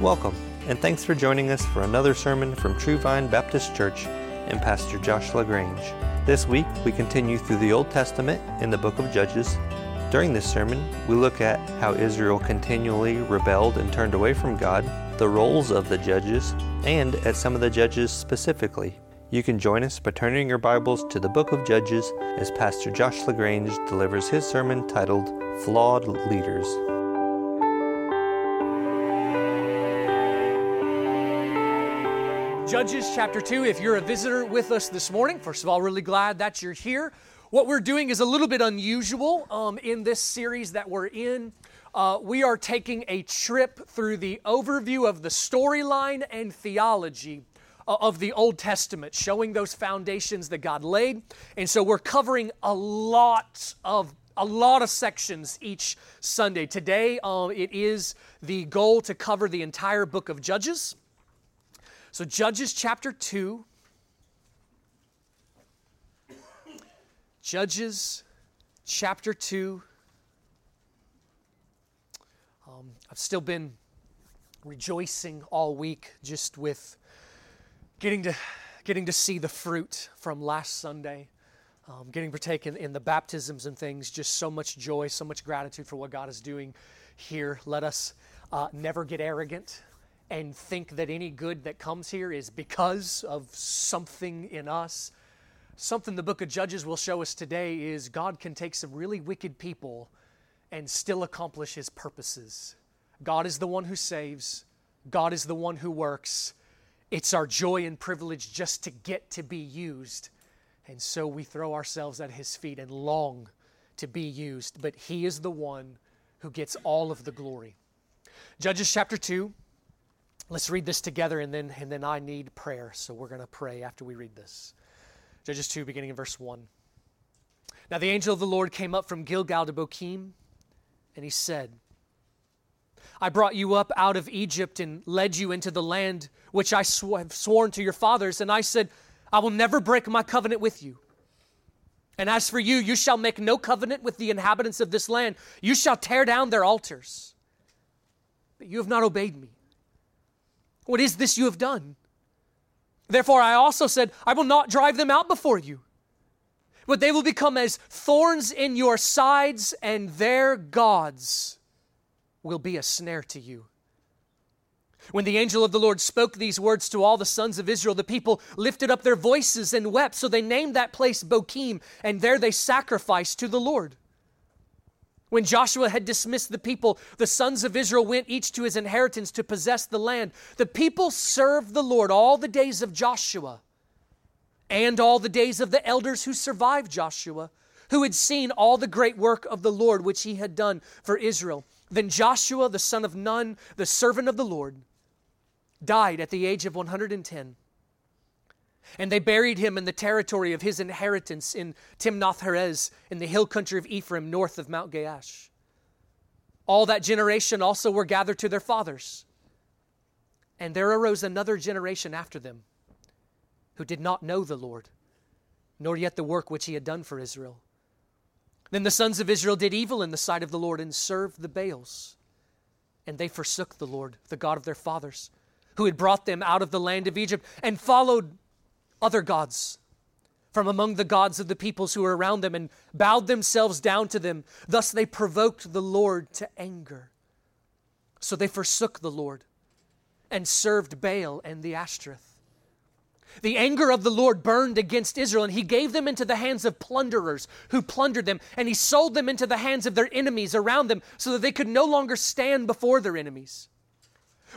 Welcome, and thanks for joining us for another sermon from True Vine Baptist Church and Pastor Josh LaGrange. This week, we continue through the Old Testament in the book of Judges. During this sermon, we look at how Israel continually rebelled and turned away from God, the roles of the judges, and at some of the judges specifically. You can join us by turning your Bibles to the book of Judges as Pastor Josh LaGrange delivers his sermon titled Flawed Leaders. Judges chapter 2. If you're a visitor with us this morning, first of all, really glad that you're here. What we're doing is a little bit unusual um, in this series that we're in. Uh, we are taking a trip through the overview of the storyline and theology uh, of the Old Testament, showing those foundations that God laid. And so we're covering a lot of a lot of sections each Sunday. Today, um, it is the goal to cover the entire book of Judges. So, Judges chapter 2. Judges chapter 2. Um, I've still been rejoicing all week just with getting to, getting to see the fruit from last Sunday. Um, getting partaken in the baptisms and things, just so much joy, so much gratitude for what God is doing here. Let us uh, never get arrogant and think that any good that comes here is because of something in us. Something the book of Judges will show us today is God can take some really wicked people and still accomplish his purposes. God is the one who saves, God is the one who works. It's our joy and privilege just to get to be used. And so we throw ourselves at his feet and long to be used. But he is the one who gets all of the glory. Judges chapter 2, Let's read this together and then, and then I need prayer. So we're going to pray after we read this. Judges 2, beginning in verse 1. Now the angel of the Lord came up from Gilgal to Bochim, and he said, I brought you up out of Egypt and led you into the land which I sw- have sworn to your fathers. And I said, I will never break my covenant with you. And as for you, you shall make no covenant with the inhabitants of this land. You shall tear down their altars. But you have not obeyed me. What is this you have done? Therefore, I also said, I will not drive them out before you, but they will become as thorns in your sides, and their gods will be a snare to you. When the angel of the Lord spoke these words to all the sons of Israel, the people lifted up their voices and wept. So they named that place Bochim, and there they sacrificed to the Lord. When Joshua had dismissed the people, the sons of Israel went each to his inheritance to possess the land. The people served the Lord all the days of Joshua and all the days of the elders who survived Joshua, who had seen all the great work of the Lord which he had done for Israel. Then Joshua, the son of Nun, the servant of the Lord, died at the age of 110. And they buried him in the territory of his inheritance in Timnath Heres, in the hill country of Ephraim, north of Mount Gaash. All that generation also were gathered to their fathers. And there arose another generation after them, who did not know the Lord, nor yet the work which he had done for Israel. Then the sons of Israel did evil in the sight of the Lord and served the Baals. And they forsook the Lord, the God of their fathers, who had brought them out of the land of Egypt, and followed other gods from among the gods of the peoples who were around them and bowed themselves down to them. Thus they provoked the Lord to anger. So they forsook the Lord and served Baal and the Ashtoreth. The anger of the Lord burned against Israel, and he gave them into the hands of plunderers who plundered them, and he sold them into the hands of their enemies around them so that they could no longer stand before their enemies.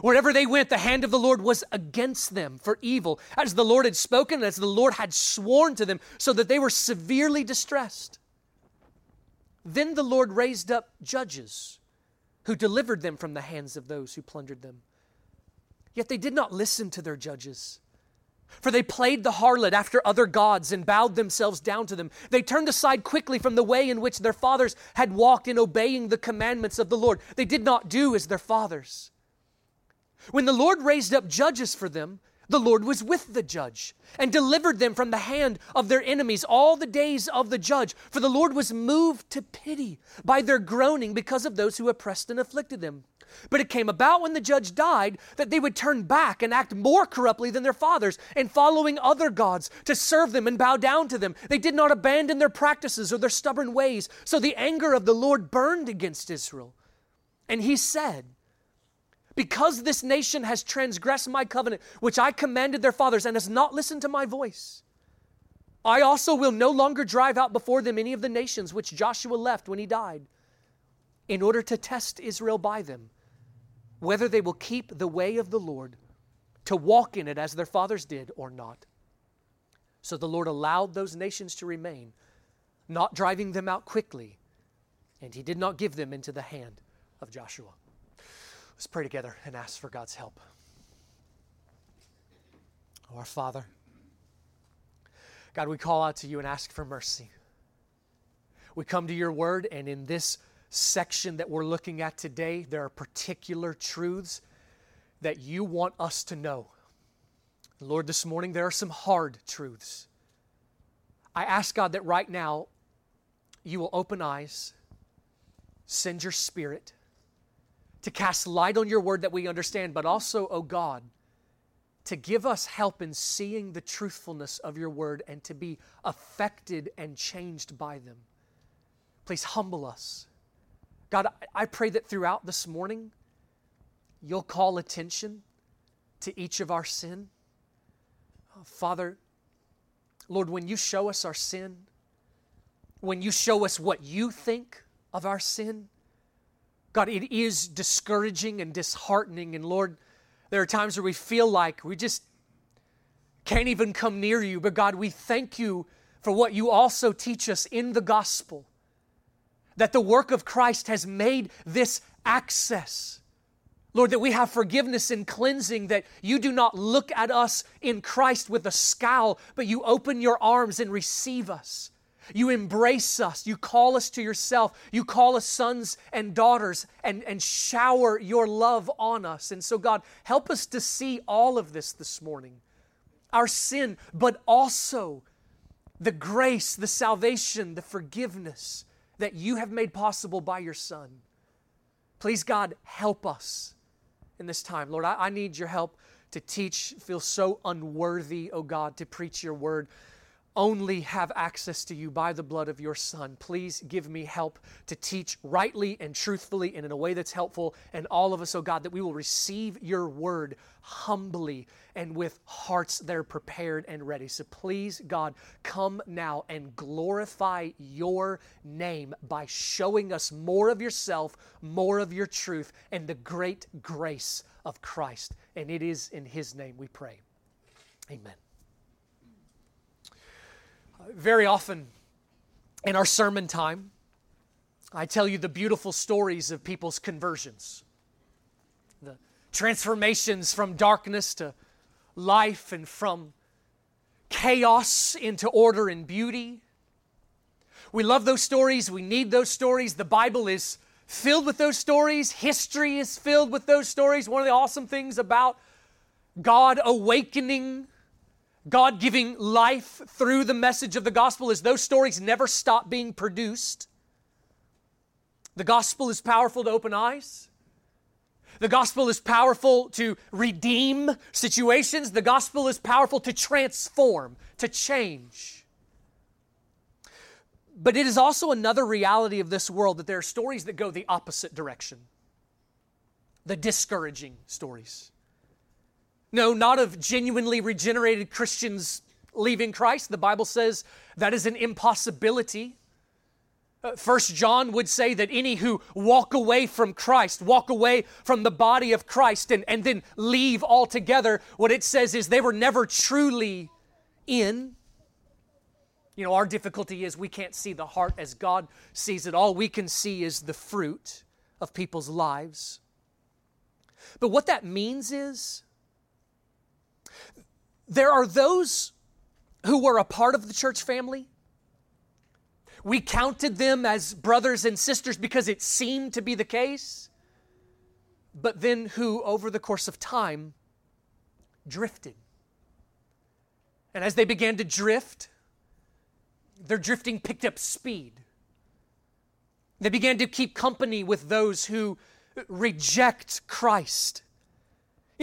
Wherever they went, the hand of the Lord was against them for evil, as the Lord had spoken, as the Lord had sworn to them, so that they were severely distressed. Then the Lord raised up judges who delivered them from the hands of those who plundered them. Yet they did not listen to their judges. For they played the harlot after other gods and bowed themselves down to them. They turned aside quickly from the way in which their fathers had walked in obeying the commandments of the Lord. They did not do as their fathers. When the Lord raised up judges for them, the Lord was with the judge and delivered them from the hand of their enemies all the days of the judge. For the Lord was moved to pity by their groaning because of those who oppressed and afflicted them. But it came about when the judge died that they would turn back and act more corruptly than their fathers, and following other gods to serve them and bow down to them. They did not abandon their practices or their stubborn ways. So the anger of the Lord burned against Israel. And he said, Because this nation has transgressed my covenant, which I commanded their fathers, and has not listened to my voice, I also will no longer drive out before them any of the nations which Joshua left when he died, in order to test Israel by them whether they will keep the way of the Lord to walk in it as their fathers did or not. So the Lord allowed those nations to remain, not driving them out quickly, and He did not give them into the hand of Joshua. Let's pray together and ask for God's help. Oh, our Father, God, we call out to you and ask for mercy. We come to your word, and in this section that we're looking at today, there are particular truths that you want us to know. Lord, this morning there are some hard truths. I ask God that right now you will open eyes, send your spirit to cast light on your word that we understand, but also, oh God, to give us help in seeing the truthfulness of your word and to be affected and changed by them. Please humble us. God, I pray that throughout this morning, you'll call attention to each of our sin. Father, Lord, when you show us our sin, when you show us what you think of our sin, God, it is discouraging and disheartening. And Lord, there are times where we feel like we just can't even come near you. But God, we thank you for what you also teach us in the gospel that the work of Christ has made this access. Lord, that we have forgiveness and cleansing, that you do not look at us in Christ with a scowl, but you open your arms and receive us. You embrace us. You call us to yourself. You call us sons and daughters and, and shower your love on us. And so, God, help us to see all of this this morning our sin, but also the grace, the salvation, the forgiveness that you have made possible by your Son. Please, God, help us in this time. Lord, I, I need your help to teach, feel so unworthy, oh God, to preach your word only have access to you by the blood of your Son. Please give me help to teach rightly and truthfully and in a way that's helpful. And all of us, oh God, that we will receive your word humbly and with hearts that are prepared and ready. So please, God, come now and glorify your name by showing us more of yourself, more of your truth, and the great grace of Christ. And it is in his name we pray. Amen very often in our sermon time, I tell you the beautiful stories of people's conversions, the transformations from darkness to life and from chaos into order and beauty. We love those stories. We need those stories. The Bible is filled with those stories. History is filled with those stories. One of the awesome things about God awakening God giving life through the message of the gospel is those stories never stop being produced. The gospel is powerful to open eyes. The gospel is powerful to redeem situations. The gospel is powerful to transform, to change. But it is also another reality of this world that there are stories that go the opposite direction the discouraging stories. No, not of genuinely regenerated Christians leaving Christ. The Bible says that is an impossibility. Uh, First John would say that any who walk away from Christ, walk away from the body of Christ, and, and then leave altogether, what it says is they were never truly in. You know, our difficulty is we can't see the heart as God sees it. All we can see is the fruit of people's lives. But what that means is there are those who were a part of the church family. We counted them as brothers and sisters because it seemed to be the case, but then who, over the course of time, drifted. And as they began to drift, their drifting picked up speed. They began to keep company with those who reject Christ.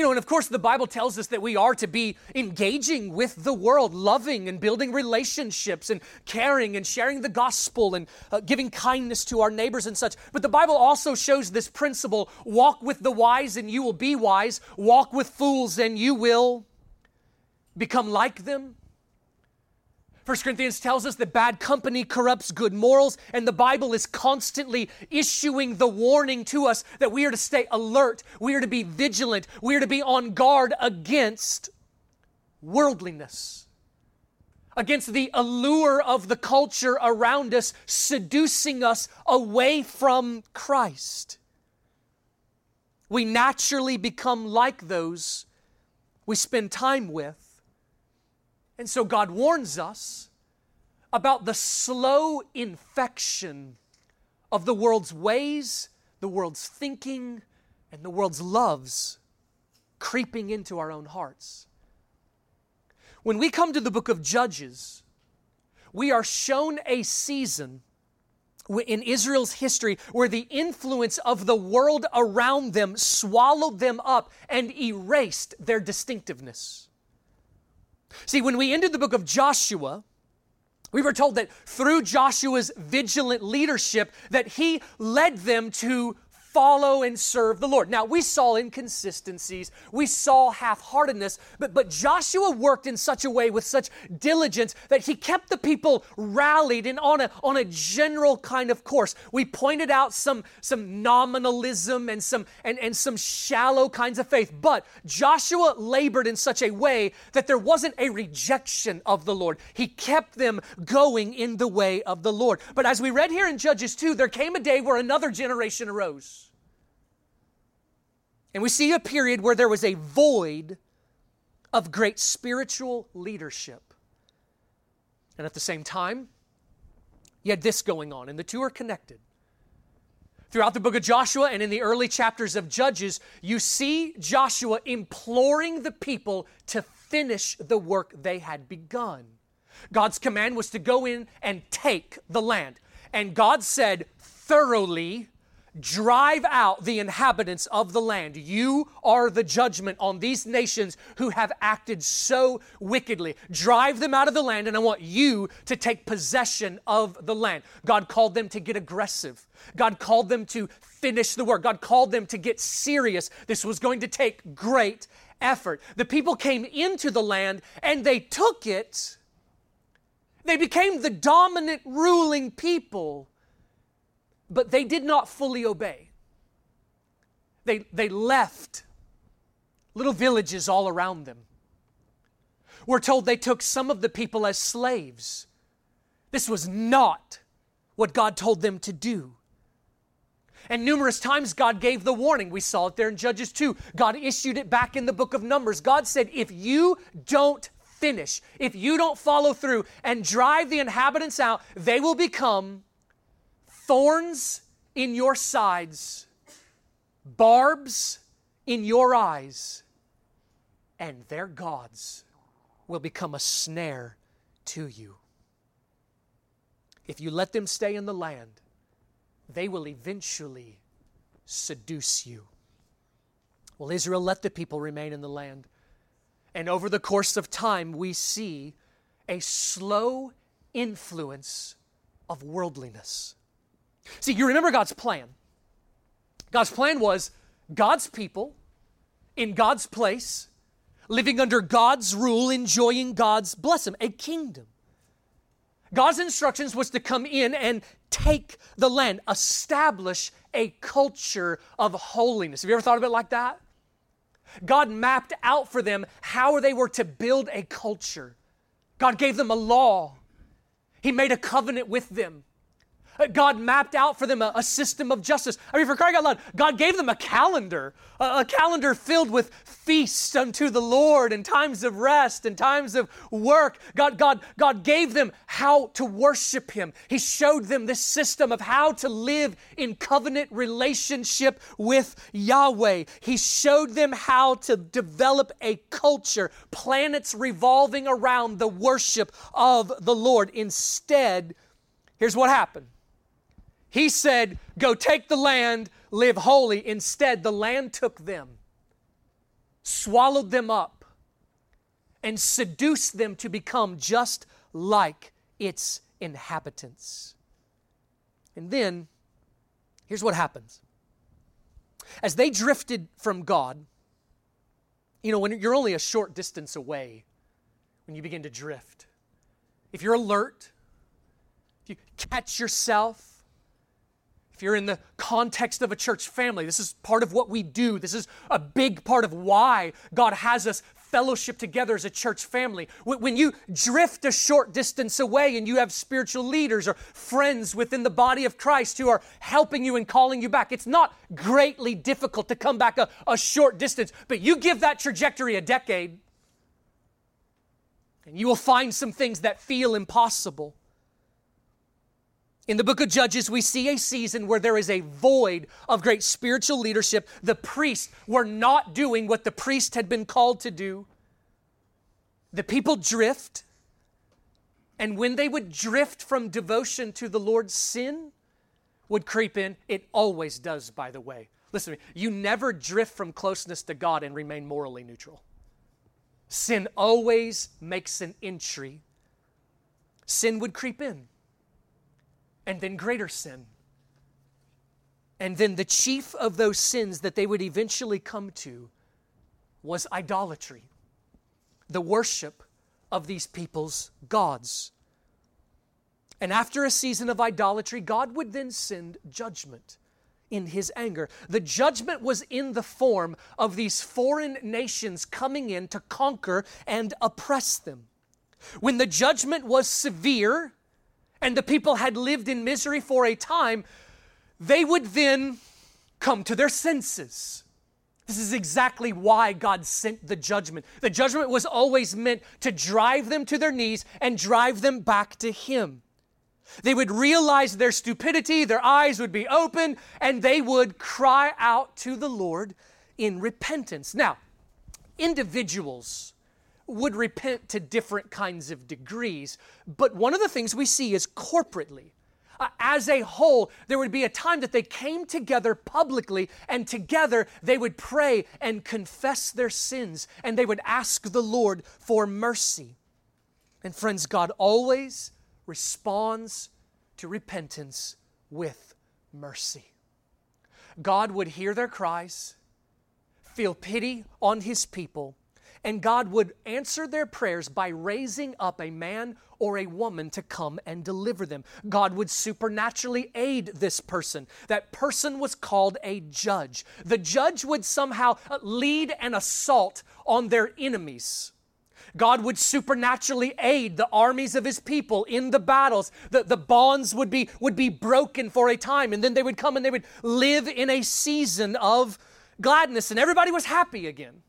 You know, and of course, the Bible tells us that we are to be engaging with the world, loving and building relationships and caring and sharing the gospel and uh, giving kindness to our neighbors and such. But the Bible also shows this principle walk with the wise and you will be wise, walk with fools and you will become like them. 1 Corinthians tells us that bad company corrupts good morals, and the Bible is constantly issuing the warning to us that we are to stay alert, we are to be vigilant, we are to be on guard against worldliness, against the allure of the culture around us, seducing us away from Christ. We naturally become like those we spend time with. And so God warns us about the slow infection of the world's ways, the world's thinking, and the world's loves creeping into our own hearts. When we come to the book of Judges, we are shown a season in Israel's history where the influence of the world around them swallowed them up and erased their distinctiveness. See, when we ended the book of Joshua, we were told that through Joshua's vigilant leadership that he led them to follow and serve the Lord. Now, we saw inconsistencies, we saw half heartedness, but, but Joshua worked in such a way with such diligence that he kept the people rallied and on a, on a general kind of course. We pointed out some, some nominalism and some, and, and some shallow kinds of faith, but Joshua labored in such a way that there wasn't a rejection of the Lord. He kept them going in the way of the Lord. But as we read here in Judges 2, there came a day where another generation arose. And we see a period where there was a void of great spiritual leadership. And at the same time, you had this going on, and the two are connected. Throughout the book of Joshua and in the early chapters of Judges, you see Joshua imploring the people to finish the work they had begun. God's command was to go in and take the land. And God said, thoroughly Drive out the inhabitants of the land. You are the judgment on these nations who have acted so wickedly. Drive them out of the land, and I want you to take possession of the land. God called them to get aggressive. God called them to finish the work. God called them to get serious. This was going to take great effort. The people came into the land and they took it. They became the dominant ruling people but they did not fully obey. They, they left little villages all around them. We're told they took some of the people as slaves. This was not what God told them to do. And numerous times God gave the warning. We saw it there in Judges 2. God issued it back in the book of Numbers. God said, if you don't finish, if you don't follow through and drive the inhabitants out, they will become thorns in your sides, barbs in your eyes, and their gods will become a snare to you. If you let them stay in the land, they will eventually seduce you. Well, Israel let the people remain in the land. And over the course of time, we see a slow influence of worldliness. See, you remember God's plan. God's plan was God's people in God's place, living under God's rule, enjoying God's blessing, a kingdom. God's instructions was to come in and take the land, establish a culture of holiness. Have you ever thought of it like that? God mapped out for them how they were to build a culture. God gave them a law. He made a covenant with them. Uh, God mapped out for them a, a system of justice. I mean, for crying out loud, God gave them a calendar, a, a calendar filled with feasts unto the Lord and times of rest and times of work. God, God, God gave them how to worship Him. He showed them this system of how to live in covenant relationship with Yahweh. He showed them how to develop a culture, planets revolving around the worship of the Lord. Instead, here's what happened He said, Go take the land, live holy. Instead, the land took them, swallowed them up, and seduced them to become just like its inhabitants. And then, here's what happens. As they drifted from God, you know, when you're only a short distance away, when you begin to drift, if you're alert, if you catch yourself, if you're in the context of a church family, this is part of what we do. This is a big part of why God has us fellowship together as a church family. When you drift a short distance away and you have spiritual leaders or friends within the body of Christ who are helping you and calling you back, it's not greatly difficult to come back a, a short distance, but you give that trajectory a decade and you will find some things that feel impossible. In the book of Judges, we see a season where there is a void of great spiritual leadership. The priests were not doing what the priest had been called to do. The people drift. And when they would drift from devotion to the Lord, sin would creep in. It always does, by the way. Listen to me. You never drift from closeness to God and remain morally neutral. Sin always makes an entry. Sin would creep in and then greater sin. And then the chief of those sins that they would eventually come to was idolatry, the worship of these people's gods. And after a season of idolatry, God would then send judgment in his anger. The judgment was in the form of these foreign nations coming in to conquer and oppress them. When the judgment was severe, and the people had lived in misery for a time, they would then come to their senses. This is exactly why God sent the judgment. The judgment was always meant to drive them to their knees and drive them back to Him. They would realize their stupidity, their eyes would be open, and they would cry out to the Lord in repentance. Now, individuals would repent to different kinds of degrees. But one of the things we see is corporately. Uh, as a whole, there would be a time that they came together publicly and together they would pray and confess their sins and they would ask the Lord for mercy. And friends, God always responds to repentance with mercy. God would hear their cries, feel pity on his people, and God would answer their prayers by raising up a man or a woman to come and deliver them. God would supernaturally aid this person. That person was called a judge. The judge would somehow lead an assault on their enemies. God would supernaturally aid the armies of his people in the battles. The, the bonds would be, would be broken for a time, and then they would come and they would live in a season of gladness, and everybody was happy again.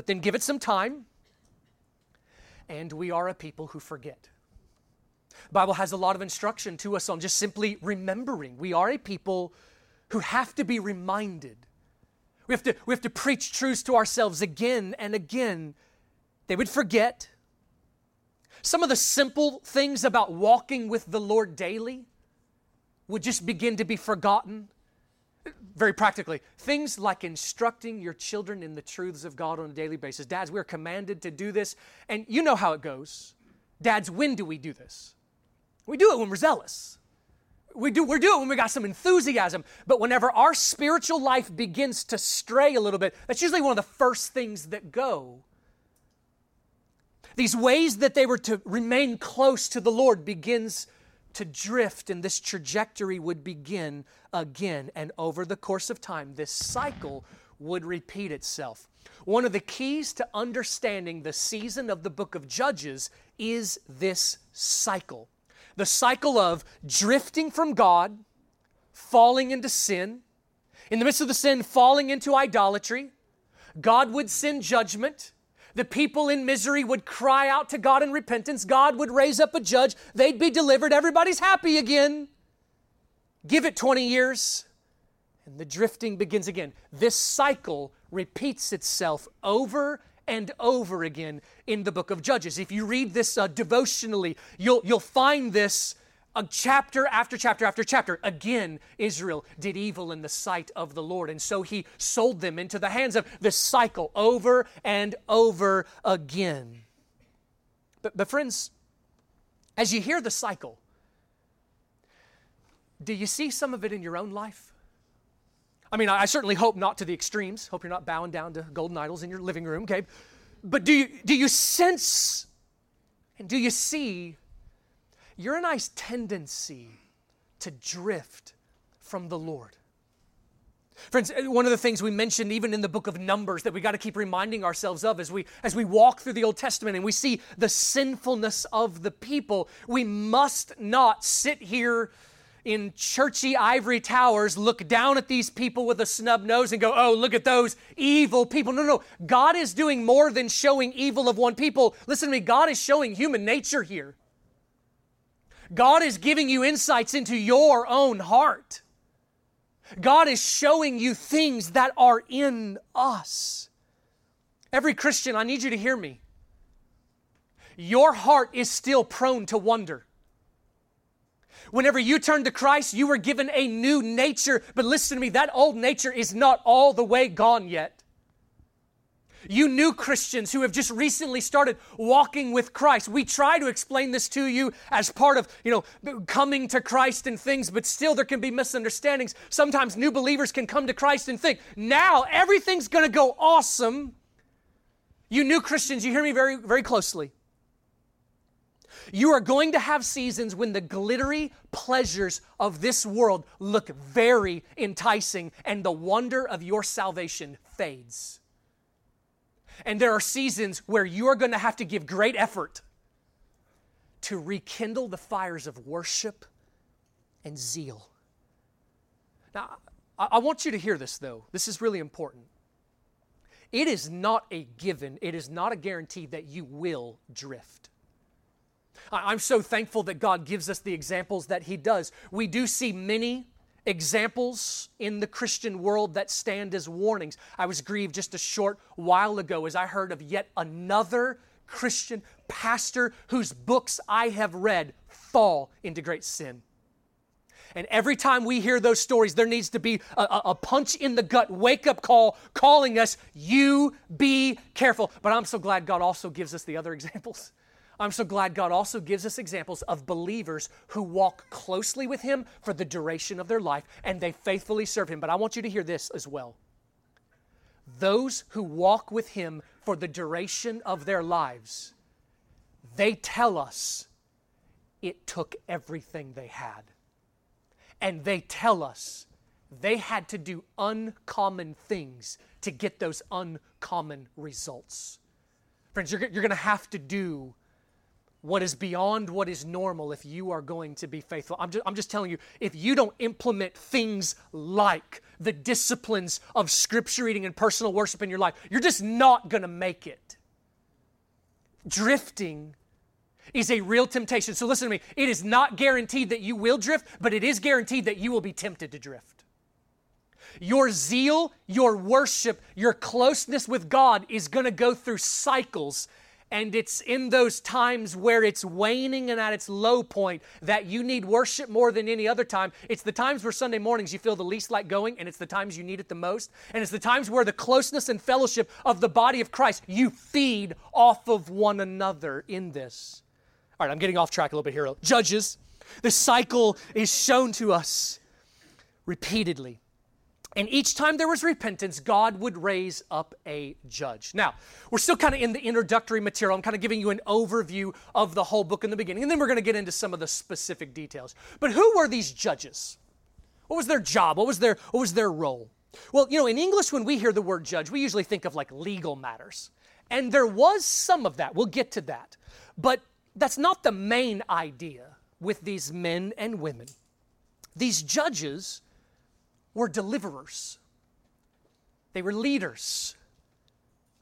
But then give it some time, and we are a people who forget. The Bible has a lot of instruction to us on just simply remembering. We are a people who have to be reminded. We have to, we have to preach truths to ourselves again and again. They would forget. Some of the simple things about walking with the Lord daily would just begin to be forgotten very practically, things like instructing your children in the truths of God on a daily basis. Dads, we're commanded to do this, and you know how it goes. Dads, when do we do this? We do it when we're zealous. We do, we do it when we got some enthusiasm. But whenever our spiritual life begins to stray a little bit, that's usually one of the first things that go. These ways that they were to remain close to the Lord begins to drift, and this trajectory would begin again. And over the course of time, this cycle would repeat itself. One of the keys to understanding the season of the book of Judges is this cycle the cycle of drifting from God, falling into sin, in the midst of the sin, falling into idolatry. God would send judgment. The people in misery would cry out to God in repentance. God would raise up a judge. They'd be delivered. Everybody's happy again. Give it 20 years, and the drifting begins again. This cycle repeats itself over and over again in the book of Judges. If you read this uh, devotionally, you'll, you'll find this a chapter after chapter after chapter. Again, Israel did evil in the sight of the Lord. And so he sold them into the hands of this cycle over and over again. But, but friends, as you hear the cycle, do you see some of it in your own life? I mean, I certainly hope not to the extremes. Hope you're not bowing down to golden idols in your living room, okay? But do you, do you sense and do you see nice tendency to drift from the Lord? Friends, eh, one of the things we mentioned even in the book of Numbers that we got to keep reminding ourselves of as we as we walk through the Old Testament and we see the sinfulness of the people, we must not sit here in churchy ivory towers look down at these people with a snub nose and go, oh, look at those evil people. No, no, God is doing more than showing evil of one people. Listen to me, God is showing human nature here. God is giving you insights into your own heart. God is showing you things that are in us. Every Christian, I need you to hear me. Your heart is still prone to wonder. Whenever you turned to Christ, you were given a new nature. But listen to me, that old nature is not all the way gone yet. You new Christians who have just recently started walking with Christ, we try to explain this to you as part of, you know, coming to Christ and things, but still there can be misunderstandings. Sometimes new believers can come to Christ and think, now everything's going to go awesome. You new Christians, you hear me very, very closely. You are going to have seasons when the glittery pleasures of this world look very enticing and the wonder of your salvation fades. And there are seasons where you are going to have to give great effort to rekindle the fires of worship and zeal. Now, I want you to hear this, though. This is really important. It is not a given, it is not a guarantee that you will drift. I'm so thankful that God gives us the examples that He does. We do see many examples in the Christian world that stand as warnings. I was grieved just a short while ago as I heard of yet another Christian pastor whose books I have read fall into great sin. And every time we hear those stories, there needs to be a, a, punch in the gut, wake up call, calling us, you be careful. But I'm so glad God also gives us the other examples. I'm so glad God also gives us examples of believers who walk closely with Him for the duration of their life and they faithfully serve Him. But I want you to hear this as well. Those who walk with Him for the duration of their lives, they tell us it took everything they had. And they tell us they had to do uncommon things to get those uncommon results. Friends, you're, you're going to have to do what is beyond what is normal if you are going to be faithful. I'm just, I'm just telling you, if you don't implement things like the disciplines of scripture reading and personal worship in your life, you're just not going to make it. Drifting is a real temptation. So listen to me. It is not guaranteed that you will drift, but it is guaranteed that you will be tempted to drift. Your zeal, your worship, your closeness with God is going to go through cycles and it's in those times where it's waning and at its low point that you need worship more than any other time. It's the times where Sunday mornings you feel the least like going, and it's the times you need it the most. And it's the times where the closeness and fellowship of the body of Christ, you feed off of one another in this. All right, I'm getting off track a little bit here. Judges, the cycle is shown to us repeatedly. And each time there was repentance, God would raise up a judge. Now, we're still kind of in the introductory material. I'm kind of giving you an overview of the whole book in the beginning, and then we're going to get into some of the specific details. But who were these judges? What was their job? What was their, what was their role? Well, you know, in English, when we hear the word judge, we usually think of like legal matters. And there was some of that. We'll get to that. But that's not the main idea with these men and women. These judges were deliverers, they were leaders.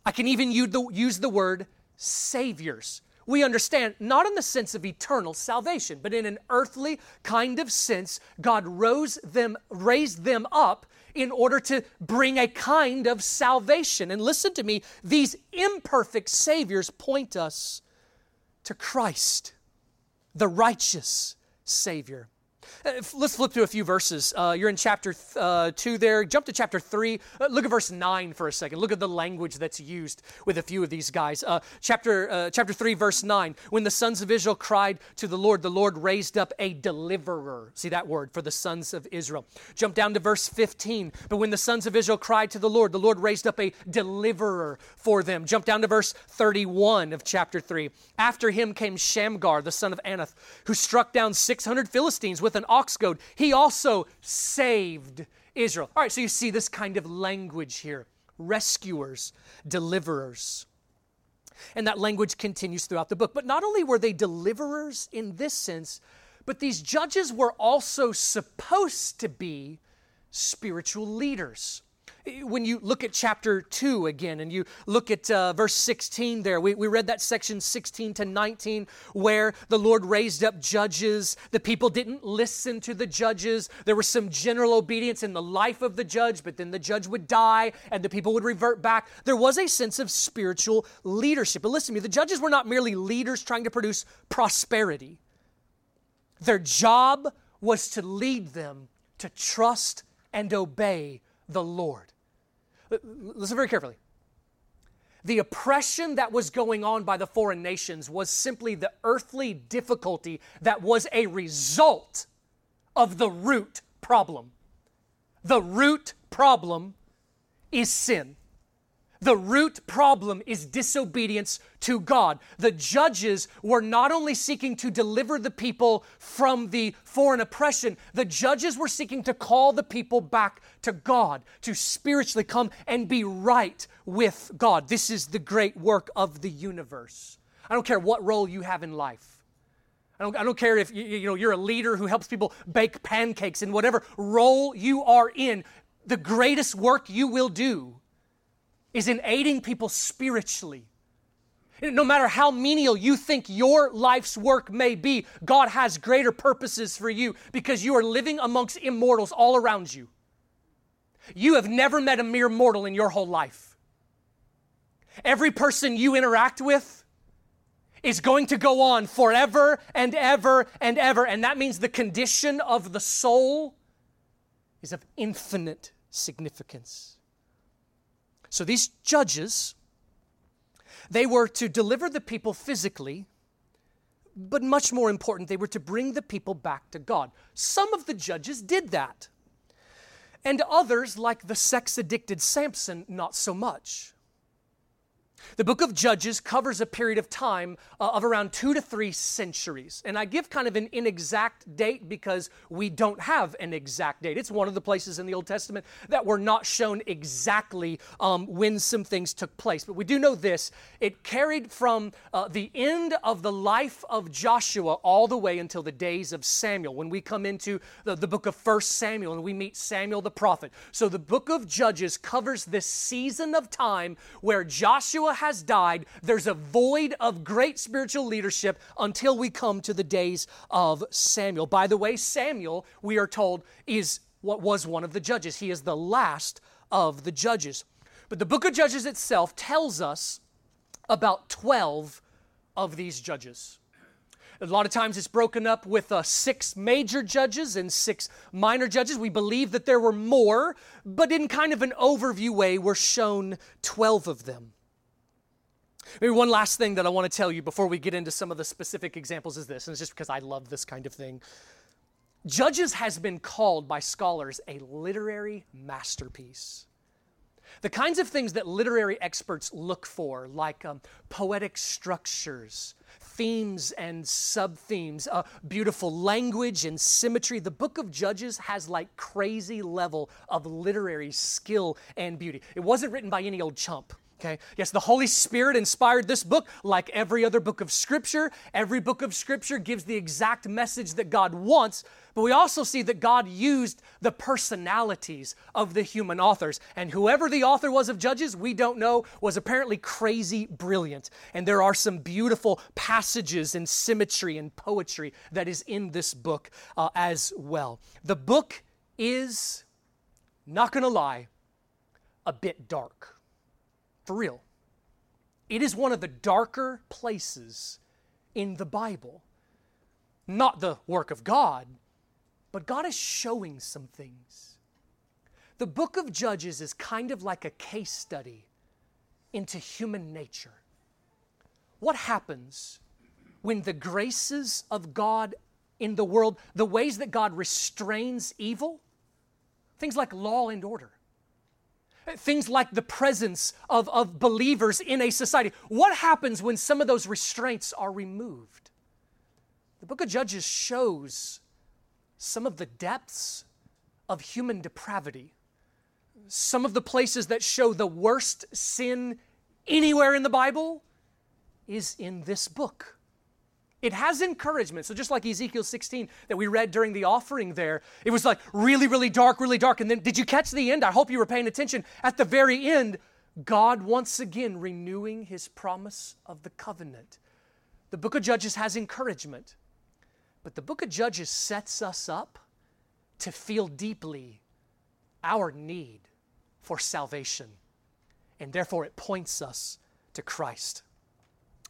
I can even use the, word saviors. We understand not in the sense of eternal salvation, but in an earthly kind of sense, God rose them, raised them up in order to bring a kind of salvation. And listen to me, these imperfect saviors point us to Christ, the righteous Savior. Uh, let's flip to a few verses. Uh, you're in chapter th- uh, 2 there. Jump to chapter 3. Uh, look at verse 9 for a second. Look at the language that's used with a few of these guys. Uh, chapter, uh, chapter 3, verse 9. When the sons of Israel cried to the Lord, the Lord raised up a deliverer. See that word for the sons of Israel. Jump down to verse 15. But when the sons of Israel cried to the Lord, the Lord raised up a deliverer for them. Jump down to verse 31 of chapter 3. After him came Shamgar, the son of Anath, who struck down 600 Philistines with an ox goad. He also saved Israel. All right, so you see this kind of language here rescuers, deliverers. And that language continues throughout the book. But not only were they deliverers in this sense, but these judges were also supposed to be spiritual leaders when you look at chapter 2 again and you look at uh, verse 16 there, we, we read that section 16 to 19 where the Lord raised up judges. The people didn't listen to the judges. There was some general obedience in the life of the judge, but then the judge would die and the people would revert back. There was a sense of spiritual leadership. But listen to me, the judges were not merely leaders trying to produce prosperity, their job was to lead them to trust and obey the Lord. Listen very carefully. The oppression that was going on by the foreign nations was simply the earthly difficulty that was a result of the root problem. The root problem is sin. The root problem is disobedience to God. The judges were not only seeking to deliver the people from the foreign oppression, the judges were seeking to call the people back to God, to spiritually come and be right with God. This is the great work of the universe. I don't care what role you have in life. I don't, I don't care if you, you know, you're a leader who helps people bake pancakes in whatever role you are in. The greatest work you will do is in aiding people spiritually. No matter how menial you think your life's work may be, God has greater purposes for you because you are living amongst immortals all around you. You have never met a mere mortal in your whole life. Every person you interact with is going to go on forever and ever and ever, and that means the condition of the soul is of infinite significance. So these judges, they were to deliver the people physically, but much more important, they were to bring the people back to God. Some of the judges did that. And others, like the sex addicted Samson, not so much. The book of Judges covers a period of time uh, of around two to three centuries. And I give kind of an inexact date because we don't have an exact date. It's one of the places in the Old Testament that we're not shown exactly um, when some things took place. But we do know this it carried from uh, the end of the life of Joshua all the way until the days of Samuel, when we come into the, the book of First Samuel and we meet Samuel the prophet. So the book of Judges covers this season of time where Joshua has died, there's a void of great spiritual leadership until we come to the days of Samuel. By the way, Samuel, we are told, is what was one of the judges. He is the last of the judges. But the book of Judges itself tells us about 12 of these judges. A lot of times it's broken up with uh, six major judges and six minor judges. We believe that there were more, but in kind of an overview way, we're shown 12 of them. Maybe one last thing that I want to tell you before we get into some of the specific examples is this, and it's just because I love this kind of thing. Judges has been called by scholars a literary masterpiece. The kinds of things that literary experts look for, like um, poetic structures, themes and sub themes, uh, beautiful language and symmetry. The book of Judges has like crazy level of literary skill and beauty. It wasn't written by any old chump. Okay? Yes, the Holy Spirit inspired this book like every other book of Scripture. Every book of Scripture gives the exact message that God wants, but we also see that God used the personalities of the human authors. And whoever the author was of Judges, we don't know, was apparently crazy brilliant. And there are some beautiful passages and symmetry and poetry that is in this book uh, as well. The book is, not gonna lie, a bit dark. For real. It is one of the darker places in the Bible. not the work of God, but God is showing some things. The book of Judges is kind of like a case study into human nature. What happens when the graces of God in the world, the ways that God restrains evil, things like law and order, things like the presence of, of believers in a society, what happens when some of those restraints are removed? The book of Judges shows some of the depths of human depravity, some of the places that show the worst sin anywhere in the Bible is in this book. It has encouragement. So, just like Ezekiel 16 that we read during the offering there, it was like really, really dark, really dark. And then, did you catch the end? I hope you were paying attention. At the very end, God once again renewing his promise of the covenant. The book of Judges has encouragement, but the book of Judges sets us up to feel deeply our need for salvation. And therefore, it points us to Christ.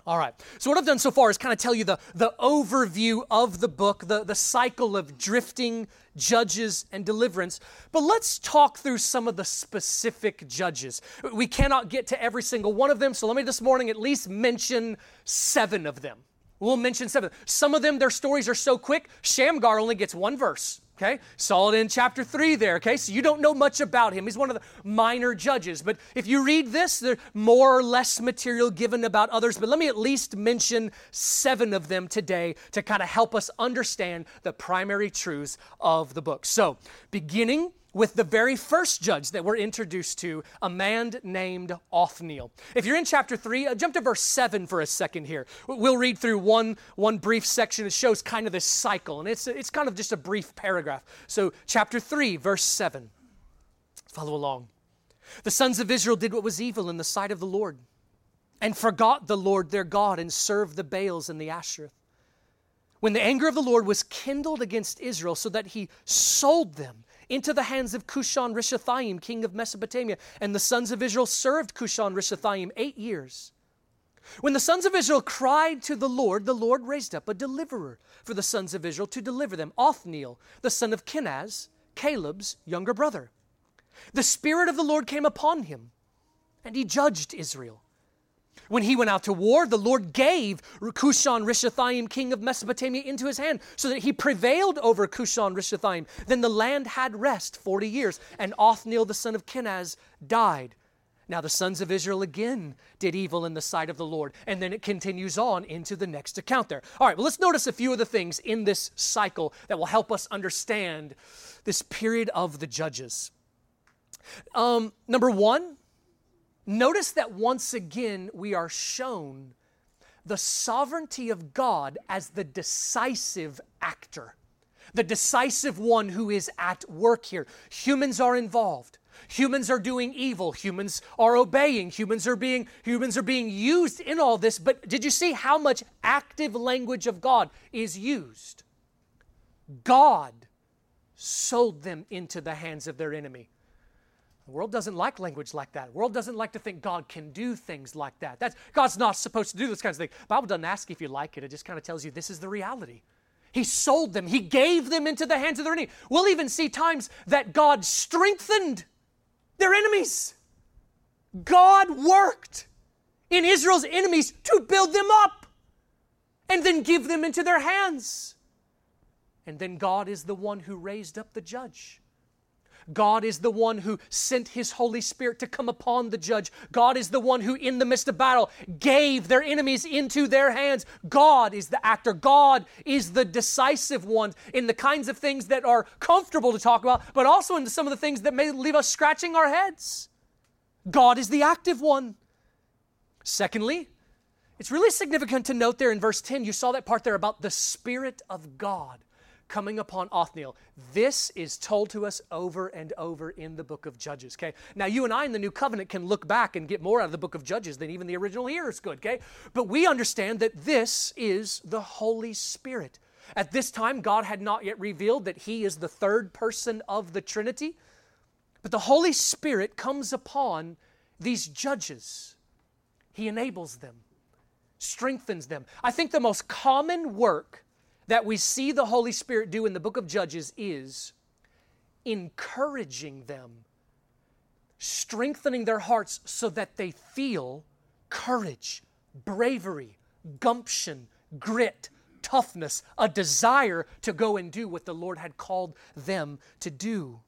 All right. So, what I've done so far is kind of tell you the, the overview of the book, the, the cycle of drifting, judges, and deliverance. But let's talk through some of the specific judges. We cannot get to every single one of them, so let me this morning at least mention seven of them. We'll mention seven. Some of them, their stories are so quick, Shamgar only gets one verse. Okay, saw it in chapter 3 there. Okay, so you don't know much about him. He's one of the minor judges. But if you read this, there's more or less material given about others. But let me at least mention seven of them today to kind of help us understand the primary truths of the book. So, beginning with the very first judge that we're introduced to, a man named Othniel. If you're in chapter 3, uh, jump to verse 7 for a second here. We'll read through one, one brief section. It shows kind of this cycle, and it's, it's kind of just a brief paragraph. So, chapter 3, verse 7. Follow along. The sons of Israel did what was evil in the sight of the Lord, and forgot the Lord their God, and served the Baals and the Asheroth. When the anger of the Lord was kindled against Israel, so that he sold them into the hands of Cushan Rishathaim, king of Mesopotamia. And the sons of Israel served Cushan Rishathaim eight years. When the sons of Israel cried to the Lord, the Lord raised up a deliverer for the sons of Israel to deliver them, Othniel, the son of Kenaz, Caleb's younger brother. The Spirit of the Lord came upon him, and he judged Israel. When he went out to war, the Lord gave Cushan Rishathaim, king of Mesopotamia, into his hand, so that he prevailed over Cushan Rishathaim. Then the land had rest 40 years, and Othniel the son of Kenaz died. Now the sons of Israel again did evil in the sight of the Lord. And then it continues on into the next account there. All right, well, let's notice a few of the things in this cycle that will help us understand this period of the judges. Um, number one, Notice that once again we are shown the sovereignty of God as the decisive actor, the decisive one who is at work here. Humans are involved. Humans are doing evil. Humans are obeying. Humans are being humans are being used in all this. But did you see how much active language of God is used? God sold them into the hands of their enemy. The world doesn't like language like that. The world doesn't like to think God can do things like that. That's, God's not supposed to do those kinds of things. The Bible doesn't ask if you like it, it just kind of tells you this is the reality. He sold them, He gave them into the hands of their enemy. We'll even see times that God strengthened their enemies. God worked in Israel's enemies to build them up and then give them into their hands. And then God is the one who raised up the judge. God is the one who sent His Holy Spirit to come upon the judge. God is the one who, in the midst of battle, gave their enemies into their hands. God is the actor. God is the decisive one in the kinds of things that are comfortable to talk about, but also in some of the things that may leave us scratching our heads. God is the active one. Secondly, it's really significant to note there in verse 10, you saw that part there about the Spirit of God coming upon Othniel. This is told to us over and over in the book of Judges, okay? Now, you and I in the New Covenant can look back and get more out of the book of Judges than even the original hearers could, okay? But we understand that this is the Holy Spirit. At this time, God had not yet revealed that He is the third person of the Trinity, but the Holy Spirit comes upon these judges. He enables them, strengthens them. I think the most common work that we see the Holy Spirit do in the book of Judges is encouraging them, strengthening their hearts so that they feel courage, bravery, gumption, grit, toughness, a desire to go and do what the Lord had called them to do.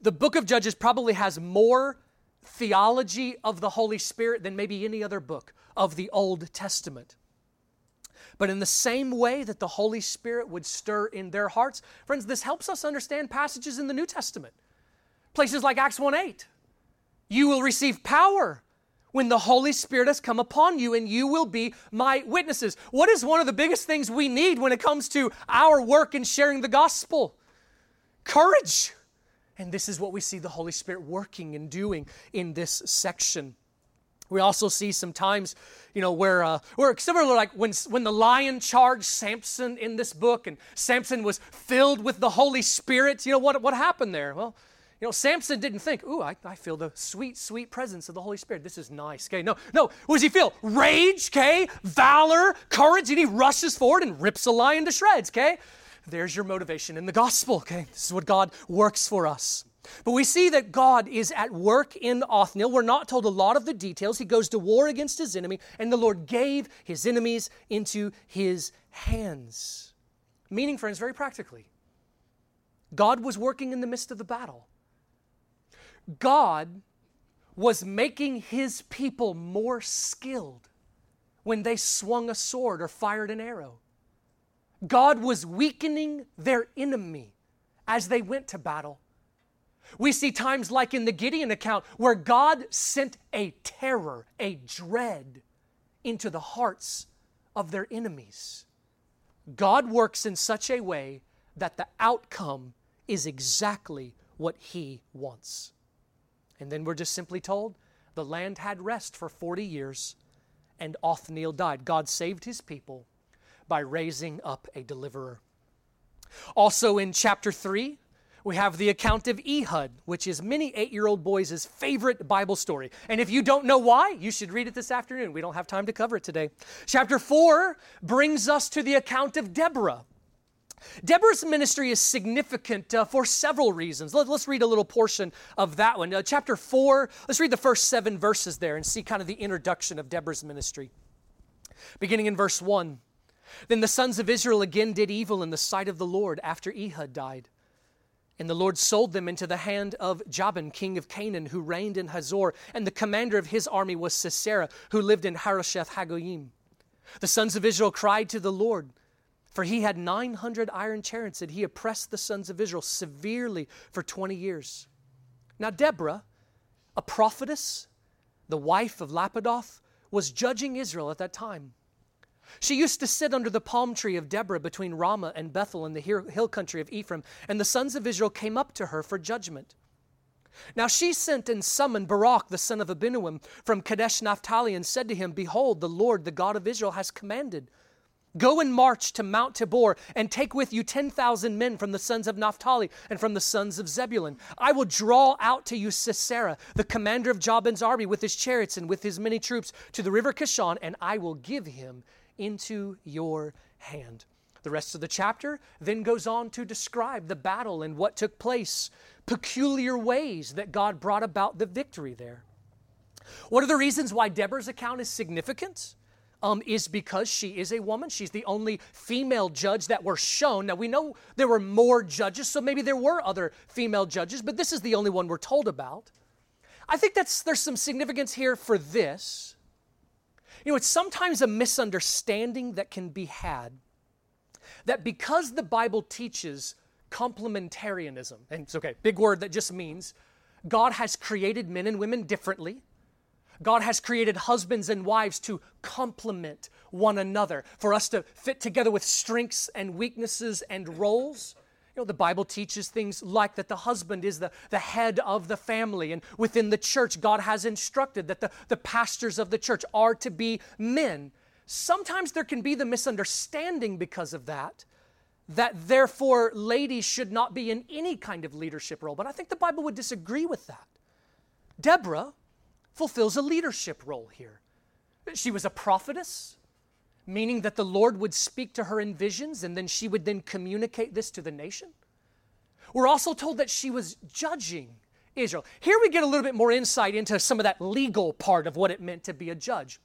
The book of Judges probably has more theology of the Holy Spirit than maybe any other book of the Old Testament. But in the same way that the Holy Spirit would stir in their hearts, friends, this helps us understand passages in the New Testament. Places like Acts 1 8. You will receive power when the Holy Spirit has come upon you, and you will be my witnesses. What is one of the biggest things we need when it comes to our work in sharing the gospel? Courage. And this is what we see the Holy Spirit working and doing in this section. We also see sometimes, you know, where, uh, where similar like when, when the lion charged Samson in this book and Samson was filled with the Holy Spirit, you know, what, what happened there? Well, you know, Samson didn't think, ooh, I, I feel the sweet, sweet presence of the Holy Spirit. This is nice, okay? No, no. What does he feel? Rage, okay? Valor, courage, and he rushes forward and rips a lion to shreds, okay? There's your motivation in the gospel, okay? This is what God works for us. But we see that God is at work in Othniel. We're not told a lot of the details. He goes to war against his enemy, and the Lord gave his enemies into his hands. Meaning, friends, very practically, God was working in the midst of the battle. God was making his people more skilled when they swung a sword or fired an arrow. God was weakening their enemy as they went to battle. We see times like in the Gideon account where God sent a terror, a dread into the hearts of their enemies. God works in such a way that the outcome is exactly what He wants. And then we're just simply told the land had rest for 40 years and Othniel died. God saved his people by raising up a deliverer. Also in chapter 3, we have the account of Ehud, which is many eight year old boys' favorite Bible story. And if you don't know why, you should read it this afternoon. We don't have time to cover it today. Chapter 4 brings us to the account of Deborah. Deborah's ministry is significant uh, for several reasons. Let, us read a little portion of that one. Uh, chapter 4, let's read the first seven verses there and see kind of the introduction of Deborah's ministry. Beginning in verse 1 Then the sons of Israel again did evil in the sight of the Lord after Ehud died. And the Lord sold them into the hand of Jabin, king of Canaan, who reigned in Hazor, and the commander of his army was Sisera, who lived in Harosheth Hagoyim. The sons of Israel cried to the Lord. For he had 900 iron chariots, and he oppressed the sons of Israel severely for 20 years. Now, Deborah, a prophetess, the wife of Lapidoth, was judging Israel at that time. She used to sit under the palm tree of Deborah between Ramah and Bethel in the hill country of Ephraim, and the sons of Israel came up to her for judgment. Now she sent and summoned Barak the son of Abinoam from Kadesh Naphtali and said to him, Behold, the Lord, the God of Israel, has commanded Go and march to Mount Tabor and take with you 10,000 men from the sons of Naphtali and from the sons of Zebulun. I will draw out to you Sisera, the commander of Jabin's army, with his chariots and with his many troops to the river Kishon, and I will give him into your hand. The rest of the chapter then goes on to describe the battle and what took place, peculiar ways that God brought about the victory there. What are the reasons why Deborah's account is significant? um, is because she is a woman. She's the only female judge that were shown. Now, we know there were more judges, so maybe there were other female judges, but this is the only one we're told about. I think that's, there's some significance here for this. You know, it's sometimes a misunderstanding that can be had that because the Bible teaches complementarianism, and it's okay, big word that just means God has created men and women differently. God has created husbands and wives to complement one another, for us to fit together with strengths and weaknesses and roles. Know, the Bible teaches things like that the husband is the, the head of the family, and within the church, God has instructed that the, the pastors of the church are to be men. Sometimes there can be the misunderstanding because of that, that therefore ladies should not be in any kind of leadership role. But I think the Bible would disagree with that. Deborah fulfills a leadership role here. She was a prophetess, meaning that the Lord would speak to her in visions and then she would then communicate this to the nation. We're also told that she was judging Israel. Here we get a little bit more insight into some of that legal part of what it meant to be a judge.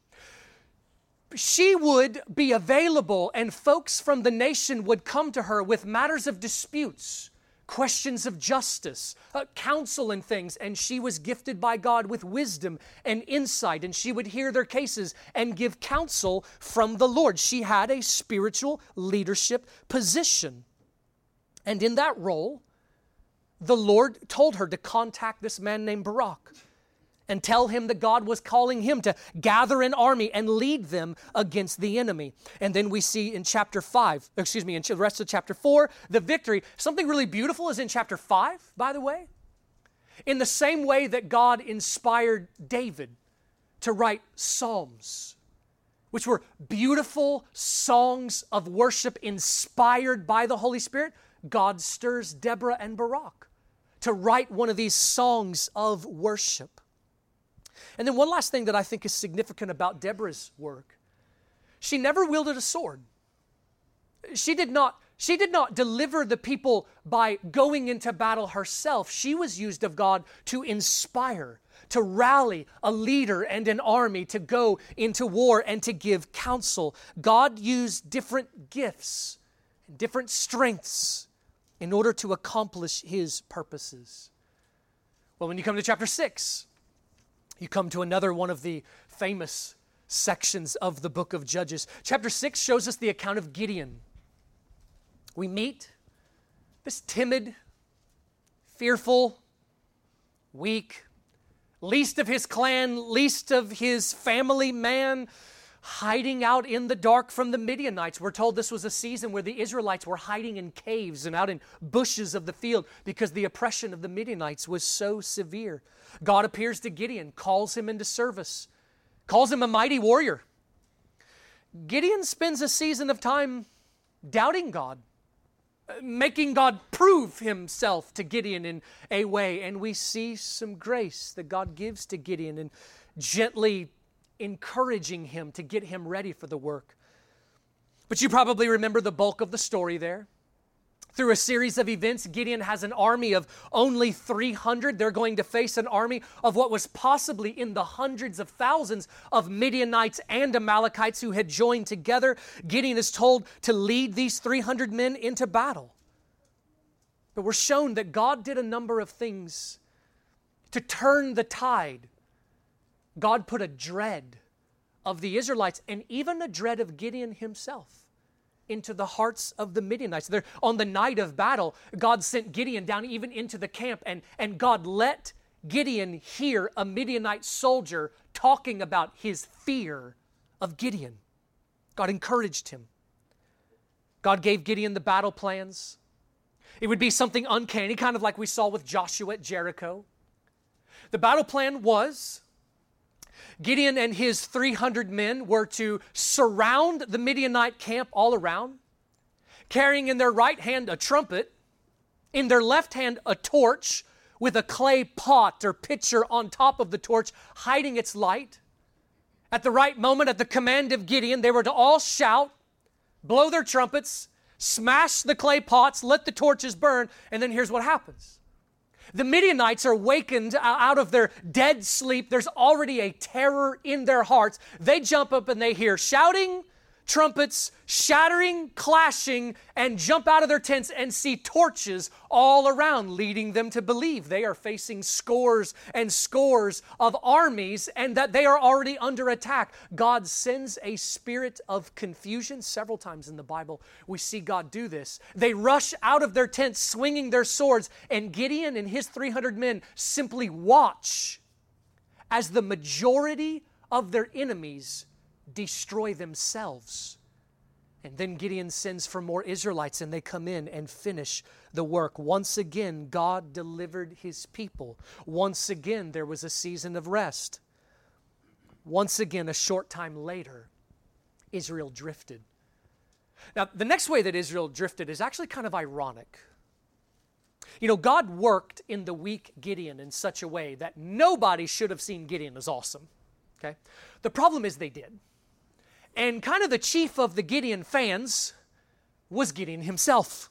She would be available, and folks from the nation would come to her with matters of disputes questions of justice, uh, counsel, and things. And she was gifted by God with wisdom and insight, and she would hear their cases and give counsel from the Lord. She had a spiritual leadership position. And in that role, the Lord told her to contact this man named Barak and tell him that God was calling him to gather an army and lead them against the enemy. And then we see in chapter 5, excuse me, in the rest of chapter 4, the victory. Something really beautiful is in chapter 5, by the way. In the same way that God inspired David to write psalms, which were beautiful songs of worship inspired by the Holy Spirit, God stirs Deborah and Barak to write one of these songs of worship. And then one last thing that I think is significant about Deborah's work. She never wielded a sword. She did not she did not deliver the people by going into battle herself. She was used of God to inspire, to rally a leader and an army to go into war and to give counsel. God used different gifts, and different strengths in order to accomplish his purposes. Well, when you come to chapter 6, you come to another one of the famous sections of the book of Judges. Chapter 6 shows us the account of Gideon. We meet this timid, fearful, weak, least of his clan, least of his family man, hiding out in the dark from the Midianites. We're told this was a season where the Israelites were hiding in caves and out in bushes of the field because the oppression of the Midianites was so severe. God appears to Gideon, calls him into service, calls him a mighty warrior. Gideon spends a season of time doubting God, making God prove himself to Gideon in a way. And we see some grace that God gives to Gideon and gently encouraging him to get him ready for the work. But you probably remember the bulk of the story there. Through a series of events, Gideon has an army of only 300. They're going to face an army of what was possibly in the hundreds of thousands of Midianites and Amalekites who had joined together. Gideon is told to lead these 300 men into battle. But we're shown that God did a number of things to turn the tide. God put a dread of the Israelites and even a dread of Gideon himself into the hearts of the Midianites. There, on the night of battle, God sent Gideon down even into the camp, and, and God let Gideon hear a Midianite soldier talking about his fear of Gideon. God encouraged him. God gave Gideon the battle plans. It would be something uncanny, kind of like we saw with Joshua at Jericho. The battle plan was Gideon and his 300 men were to surround the Midianite camp all around, carrying in their right hand a trumpet, in their left hand a torch with a clay pot or pitcher on top of the torch, hiding its light. At the right moment, at the command of Gideon, they were to all shout, blow their trumpets, smash the clay pots, let the torches burn, and then here's what happens the Midianites are wakened uh, out of their dead sleep. There's already a terror in their hearts. They jump up and they hear shouting, trumpets, shattering, clashing, and jump out of their tents and see torches all around, leading them to believe they are facing scores and scores of armies and that they are already under attack. God sends a spirit of confusion several times in the Bible. We see God do this. They rush out of their tents swinging their swords, and Gideon and his 300 men simply watch as the majority of their enemies destroy themselves. And then Gideon sends for more Israelites, and they come in and finish the work. Once again, God delivered his people. Once again, there was a season of rest. Once again, a short time later, Israel drifted. Now, the next way that Israel drifted is actually kind of ironic. You know, God worked in the weak Gideon in such a way that nobody should have seen Gideon as awesome. Okay? The problem is they did. And kind of the chief of the Gideon fans was Gideon himself.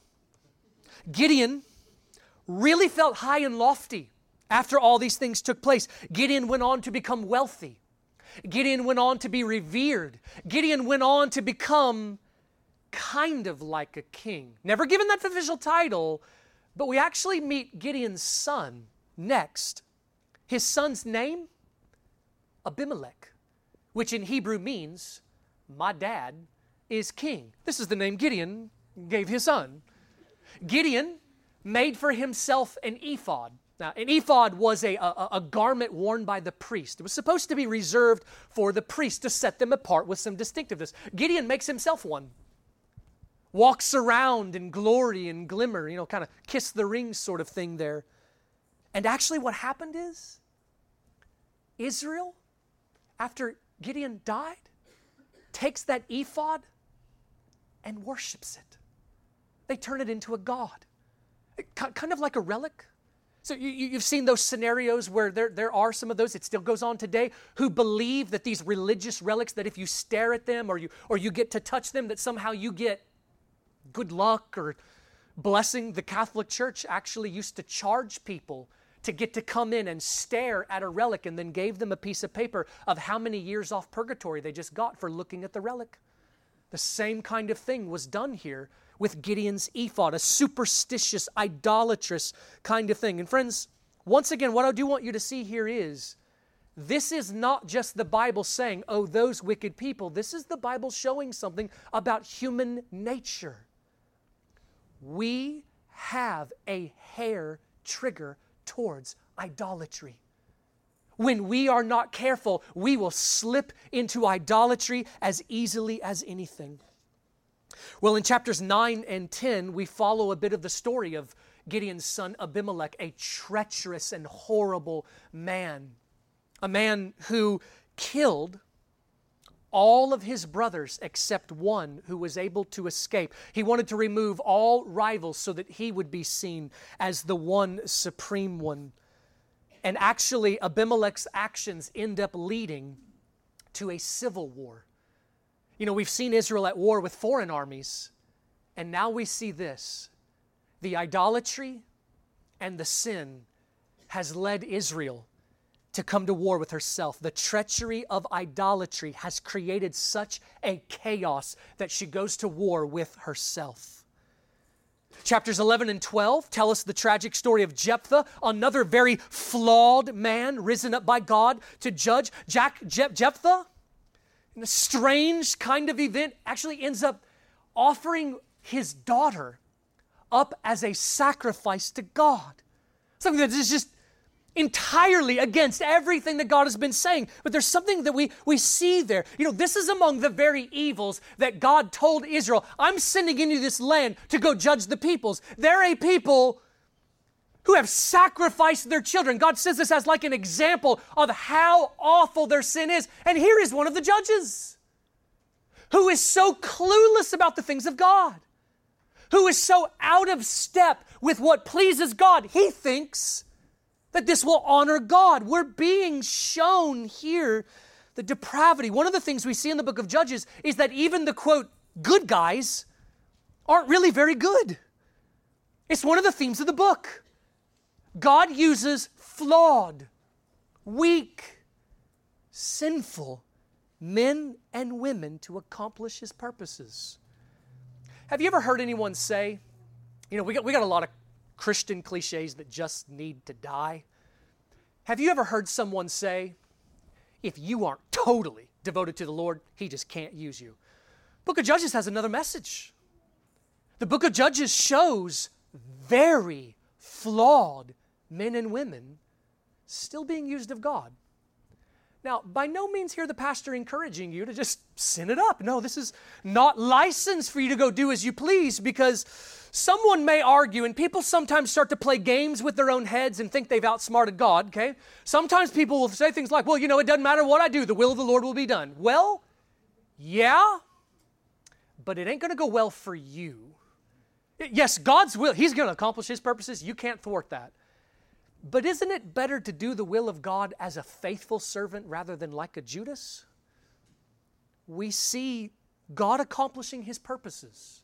Gideon really felt high and lofty after all these things took place. Gideon went on to become wealthy. Gideon went on to be revered. Gideon went on to become kind of like a king. Never given that official title, but we actually meet Gideon's son next. His son's name? Abimelech, which in Hebrew means, My dad is king. This is the name Gideon gave his son. Gideon made for himself an ephod. Now, an ephod was a, a, a, garment worn by the priest. It was supposed to be reserved for the priest to set them apart with some distinctiveness. Gideon makes himself one walks around in glory and glimmer, you know, kind of kiss the ring sort of thing there. And actually, what happened is Israel, after Gideon died, takes that ephod and worships it. They turn it into a god, kind of like a relic. So you, have seen those scenarios where there, there are some of those, it still goes on today, who believe that these religious relics, that if you stare at them or you, or you get to touch them, that somehow you get good luck or blessing. The Catholic Church actually used to charge people to get to come in and stare at a relic and then gave them a piece of paper of how many years off purgatory they just got for looking at the relic. The same kind of thing was done here with Gideon's ephod, a superstitious, idolatrous kind of thing. And friends, once again, what I do want you to see here is this is not just the Bible saying, oh, those wicked people. This is the Bible showing something about human nature we have a hair trigger towards idolatry. When we are not careful, we will slip into idolatry as easily as anything. Well, in chapters 9 and 10, we follow a bit of the story of Gideon's son Abimelech, a treacherous and horrible man, a man who killed all of his brothers except one who was able to escape. He wanted to remove all rivals so that he would be seen as the one supreme one. And actually, Abimelech's actions end up leading to a civil war. You know, we've seen Israel at war with foreign armies, and now we see this the idolatry and the sin has led Israel to come to war with herself. The treachery of idolatry has created such a chaos that she goes to war with herself. Chapters 11 and 12 tell us the tragic story of Jephthah, another very flawed man risen up by God to judge. Jack, Je- Jephthah, in a strange kind of event, actually ends up offering his daughter up as a sacrifice to God. Something that is just entirely against everything that God has been saying. But there's something that we, we see there. You know, this is among the very evils that God told Israel I'm sending into this land to go judge the peoples. They're a people who have sacrificed their children. God says this as like an example of how awful their sin is. And here is one of the judges who is so clueless about the things of God, who is so out of step with what pleases God. He thinks that this will honor God. We're being shown here the depravity. One of the things we see in the book of Judges is that even the quote, good guys aren't really very good. It's one of the themes of the book. God uses flawed, weak, sinful men and women to accomplish his purposes. Have you ever heard anyone say, you know, we got, we got a lot of Christian cliches that just need to die. Have you ever heard someone say, if you aren't totally devoted to the Lord, He just can't use you? Book of Judges has another message. The book of Judges shows very flawed men and women still being used of God. Now, by no means here the pastor encouraging you to just sin it up. No, this is not license for you to go do as you please because someone may argue, and people sometimes start to play games with their own heads and think they've outsmarted God, okay? Sometimes people will say things like, well, you know, it doesn't matter what I do, the will of the Lord will be done. Well, yeah, but it ain't to go well for you. Yes, God's will, He's to accomplish His purposes. You can't thwart that. But isn't it better to do the will of God as a faithful servant rather than like a Judas? we see God accomplishing his purposes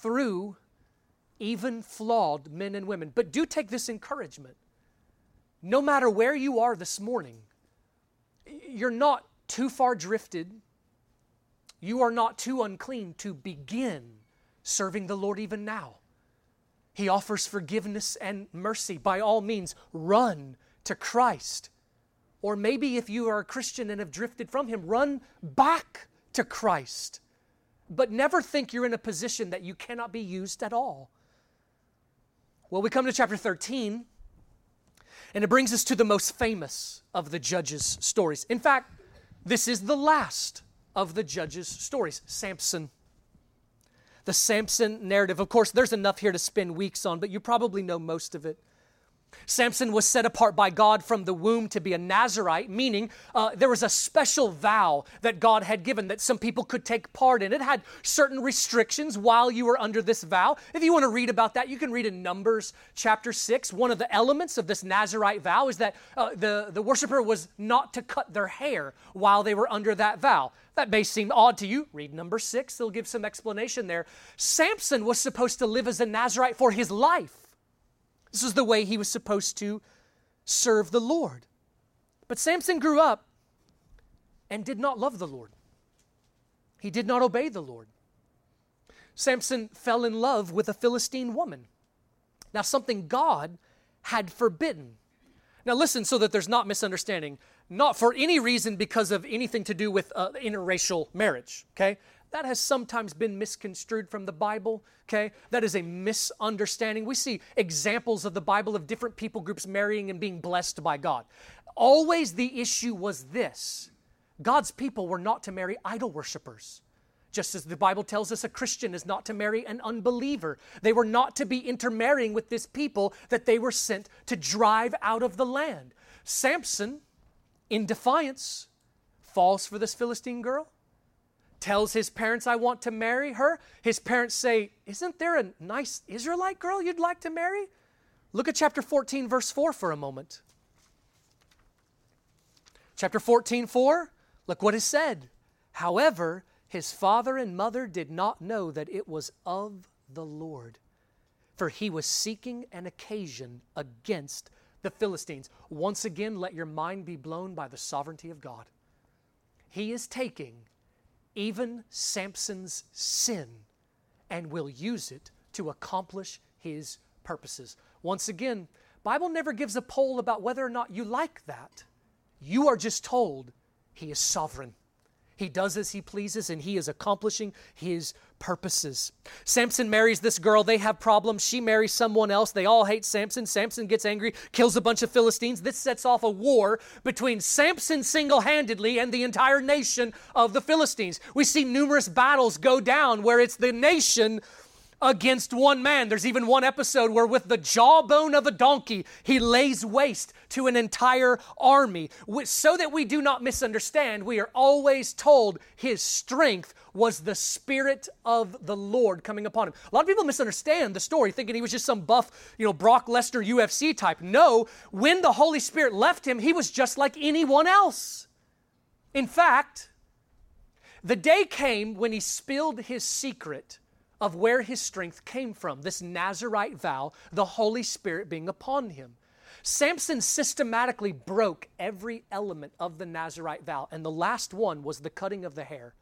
through even flawed men and women. But do take this encouragement. No matter where you are this morning, you're not too far drifted. You are not too unclean to begin serving the Lord even now. He offers forgiveness and mercy. By all means, run to Christ. Or maybe if you are a Christian and have drifted from Him, run back to Christ. But never think you're in a position that you cannot be used at all. Well, we come to chapter 13, and it brings us to the most famous of the judges' stories. In fact, this is the last of the judges' stories Samson. The Samson narrative. Of course, there's enough here to spend weeks on, but you probably know most of it. Samson was set apart by God from the womb to be a Nazarite, meaning uh, there was a special vow that God had given that some people could take part in. It had certain restrictions while you were under this vow. If you want to read about that, you can read in Numbers chapter 6. One of the elements of this Nazarite vow is that uh, the, the worshiper was not to cut their hair while they were under that vow. That may seem odd to you. Read number 6, they'll give some explanation there. Samson was supposed to live as a Nazarite for his life. This is the way he was supposed to serve the Lord. But Samson grew up and did not love the Lord. He did not obey the Lord. Samson fell in love with a Philistine woman. Now, something God had forbidden. Now, listen so that there's not misunderstanding. Not for any reason because of anything to do with uh, interracial marriage, okay? That has sometimes been misconstrued from the Bible, okay? That is a misunderstanding. We see examples of the Bible of different people groups marrying and being blessed by God. Always the issue was this God's people were not to marry idol worshippers. Just as the Bible tells us a Christian is not to marry an unbeliever. They were not to be intermarrying with this people that they were sent to drive out of the land. Samson, in defiance, falls for this Philistine girl tells his parents, I want to marry her. His parents say, Isn't there a nice Israelite girl you'd like to marry? Look at chapter 14, verse 4 for a moment. Chapter 14, 4, look what is said. However, his father and mother did not know that it was of the Lord, for he was seeking an occasion against the Philistines. Once again, let your mind be blown by the sovereignty of God. He is taking even Samson's sin and will use it to accomplish his purposes. Once again, Bible never gives a poll about whether or not you like that. You are just told he is sovereign. He does as he pleases and he is accomplishing his purposes. Samson marries this girl. They have problems. She marries someone else. They all hate Samson. Samson gets angry, kills a bunch of Philistines. This sets off a war between Samson single handedly and the entire nation of the Philistines. We see numerous battles go down where it's the nation against one man. There's even one episode where, with the jawbone of a donkey, he lays waste to an entire army. So that we do not misunderstand, we are always told his strength was the Spirit of the Lord coming upon him. A lot of people misunderstand the story, thinking he was just some buff, you know, Brock Lesnar UFC type. No, when the Holy Spirit left him, he was just like anyone else. In fact, the day came when he spilled his secret of where his strength came from this Nazarite vow, the Holy Spirit being upon him. Samson systematically broke every element of the Nazarite vow, and the last one was the cutting of the hair.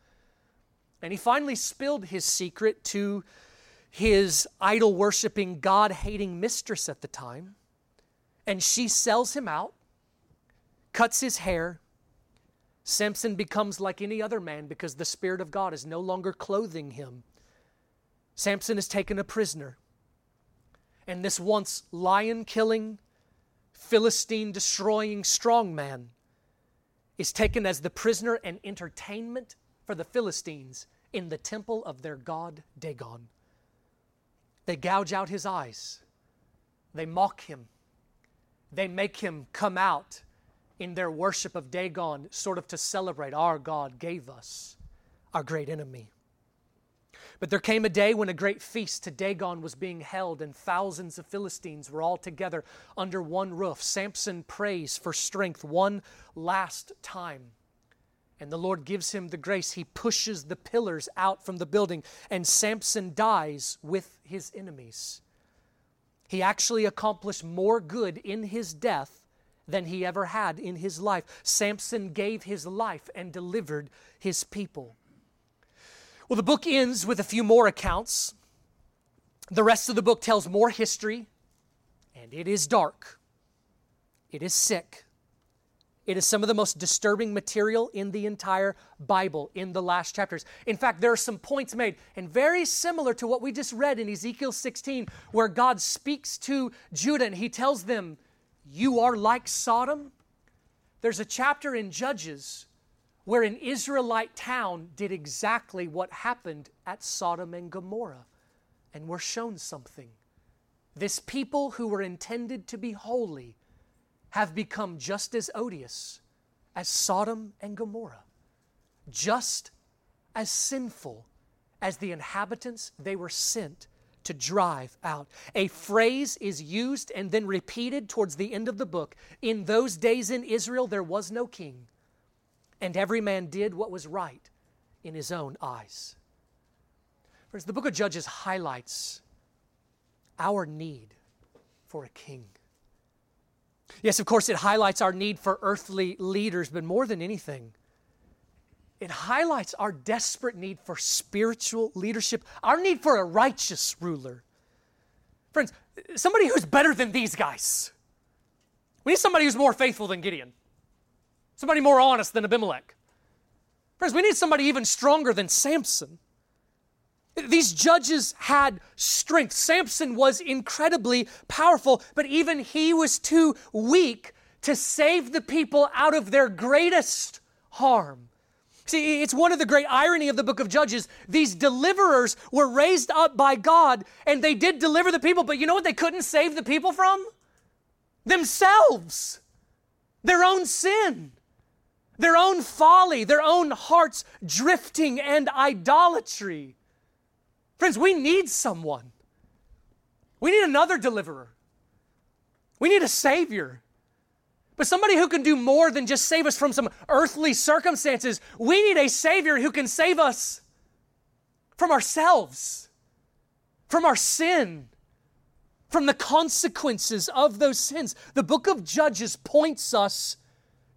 And he finally spilled his secret to his idol worshiping, God hating mistress at the time. And she sells him out, cuts his hair. Samson becomes like any other man because the Spirit of God is no longer clothing him. Samson is taken a prisoner. And this once lion killing, Philistine destroying strong man is taken as the prisoner and entertainment for the Philistines in the temple of their god Dagon. They gouge out his eyes, they mock him, they make him come out in their worship of Dagon, sort of to celebrate our God gave us our great enemy. But there came a day when a great feast to Dagon was being held, and thousands of Philistines were all together under one roof. Samson prays for strength one last time. And the Lord gives him the grace. He pushes the pillars out from the building, and Samson dies with his enemies. He actually accomplished more good in his death than he ever had in his life. Samson gave his life and delivered his people. Well, the book ends with a few more accounts. The rest of the book tells more history, and it is dark. It is sick. It is some of the most disturbing material in the entire Bible in the last chapters. In fact, there are some points made, and very similar to what we just read in Ezekiel 16, where God speaks to Judah and he tells them, You are like Sodom. There's a chapter in Judges where an Israelite town did exactly what happened at Sodom and Gomorrah, and we're shown something. This people who were intended to be holy have become just as odious as Sodom and Gomorrah, just as sinful as the inhabitants they were sent to drive out. A phrase is used and then repeated towards the end of the book. In those days in Israel, there was no king, and every man did what was right in his own eyes. Friends, the book of Judges highlights our need for a king. Yes, of course, it highlights our need for earthly leaders, but more than anything, it highlights our desperate need for spiritual leadership, our need for a righteous ruler. Friends, somebody who's better than these guys. We need somebody who's more faithful than Gideon, somebody more honest than Abimelech. Friends, we need somebody even stronger than Samson. These judges had strength. Samson was incredibly powerful, but even he was too weak to save the people out of their greatest harm. See, it's one of the great irony of the book of Judges. These deliverers were raised up by God and they did deliver the people, but you know what they couldn't save the people from? Themselves. Their own sin. Their own folly, their own hearts drifting and idolatry. Friends, we need someone. We need another deliverer. We need a Savior. But somebody who can do more than just save us from some earthly circumstances. We need a Savior who can save us from ourselves, from our sin, from the consequences of those sins. The book of Judges points us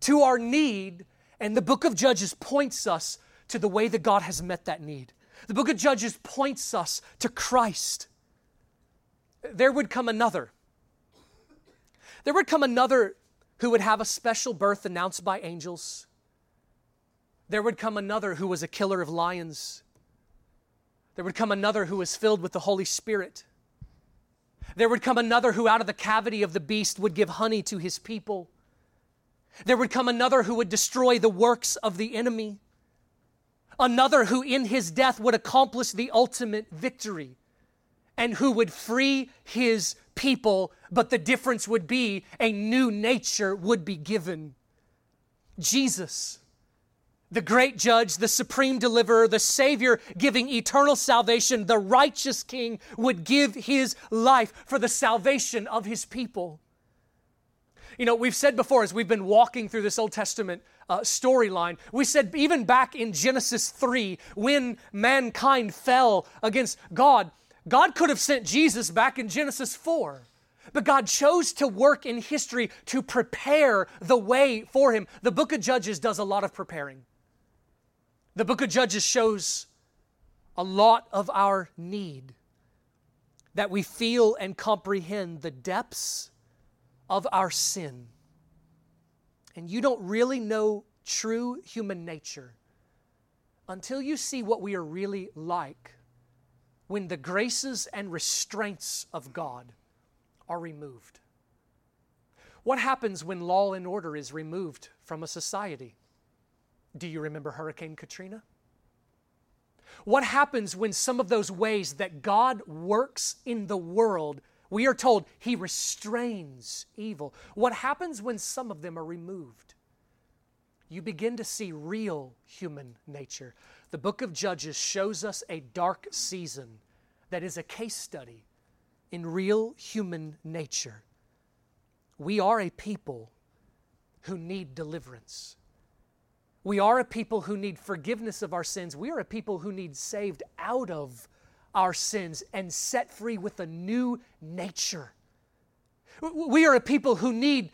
to our need, and the book of Judges points us to the way that God has met that need. The book of Judges points us to Christ. There would come another. There would come another who would have a special birth announced by angels. There would come another who was a killer of lions. There would come another who was filled with the Holy Spirit. There would come another who, out of the cavity of the beast, would give honey to his people. There would come another who would destroy the works of the enemy another who in his death would accomplish the ultimate victory and who would free his people, but the difference would be a new nature would be given. Jesus, the great judge, the supreme deliverer, the Savior giving eternal salvation, the righteous King, would give his life for the salvation of his people. You know, we've said before as we've been walking through this Old Testament uh, storyline. We said even back in Genesis 3, when mankind fell against God, God could have sent Jesus back in Genesis 4. But God chose to work in history to prepare the way for him. The book of Judges does a lot of preparing. The book of Judges shows a lot of our need that we feel and comprehend the depths of our sin and you don't really know true human nature until you see what we are really like when the graces and restraints of God are removed. What happens when law and order is removed from a society? Do you remember Hurricane Katrina? What happens when some of those ways that God works in the world we are told he restrains evil. What happens when some of them are removed? You begin to see real human nature. The book of Judges shows us a dark season that is a case study in real human nature. We are a people who need deliverance. We are a people who need forgiveness of our sins. We are a people who need saved out of our sins and set free with a new nature. We are a people who need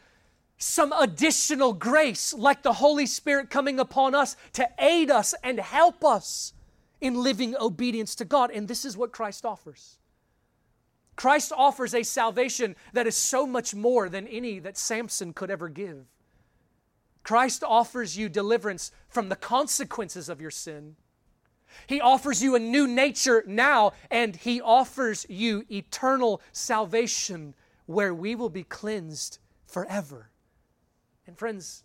some additional grace, like the Holy Spirit coming upon us to aid us and help us in living obedience to God. And this is what Christ offers. Christ offers a salvation that is so much more than any that Samson could ever give. Christ offers you deliverance from the consequences of your sin. He offers you a new nature now, and He offers you eternal salvation where we will be cleansed forever. And friends,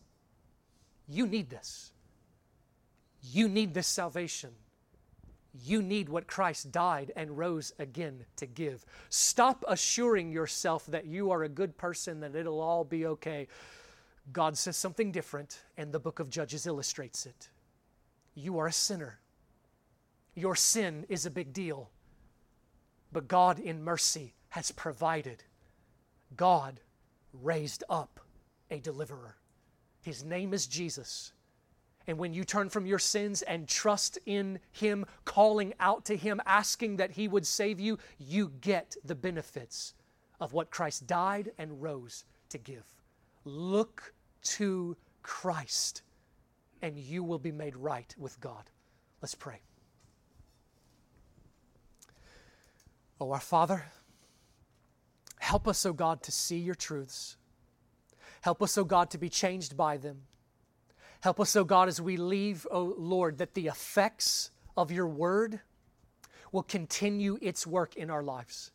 you need this. You need this salvation. You need what Christ died and rose again to give. Stop assuring yourself that you are a good person, that it'll all be okay. God says something different, and the book of Judges illustrates it. You are a sinner. Your sin is a big deal. But God, in mercy, has provided. God raised up a deliverer. His name is Jesus. And when you turn from your sins and trust in Him, calling out to Him, asking that He would save you, you get the benefits of what Christ died and rose to give. Look to Christ, and you will be made right with God. Let's pray. Oh, our Father, help us, O oh God, to see your truths. Help us, O oh God, to be changed by them. Help us, O oh God, as we leave, O Lord, that the effects of your word will continue its work in our lives.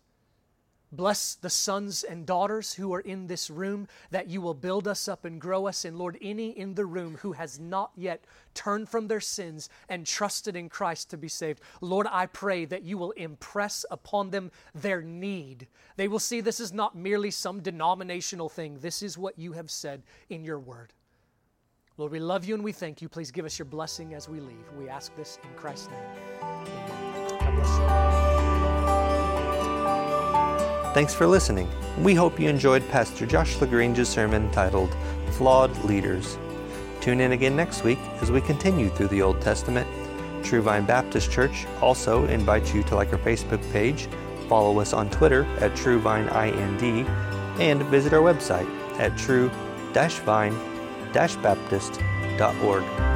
Bless the sons and daughters who are in this room, that you will build us up and grow us. And Lord, any in the room who has not yet turned from their sins and trusted in Christ to be saved, Lord, I pray that you will impress upon them their need. They will see this is not merely some denominational thing, this is what you have said in your word. Lord, we love you and we thank you. Please give us your blessing as we leave. We ask this in Christ's name. Amen. God bless you. Thanks for listening. We hope you enjoyed Pastor Josh LaGrange's sermon titled Flawed Leaders. Tune in again next week as we continue through the Old Testament. True Vine Baptist Church also invites you to like our Facebook page, follow us on Twitter at TrueVineIND, and visit our website at true-vine.com baptist.org.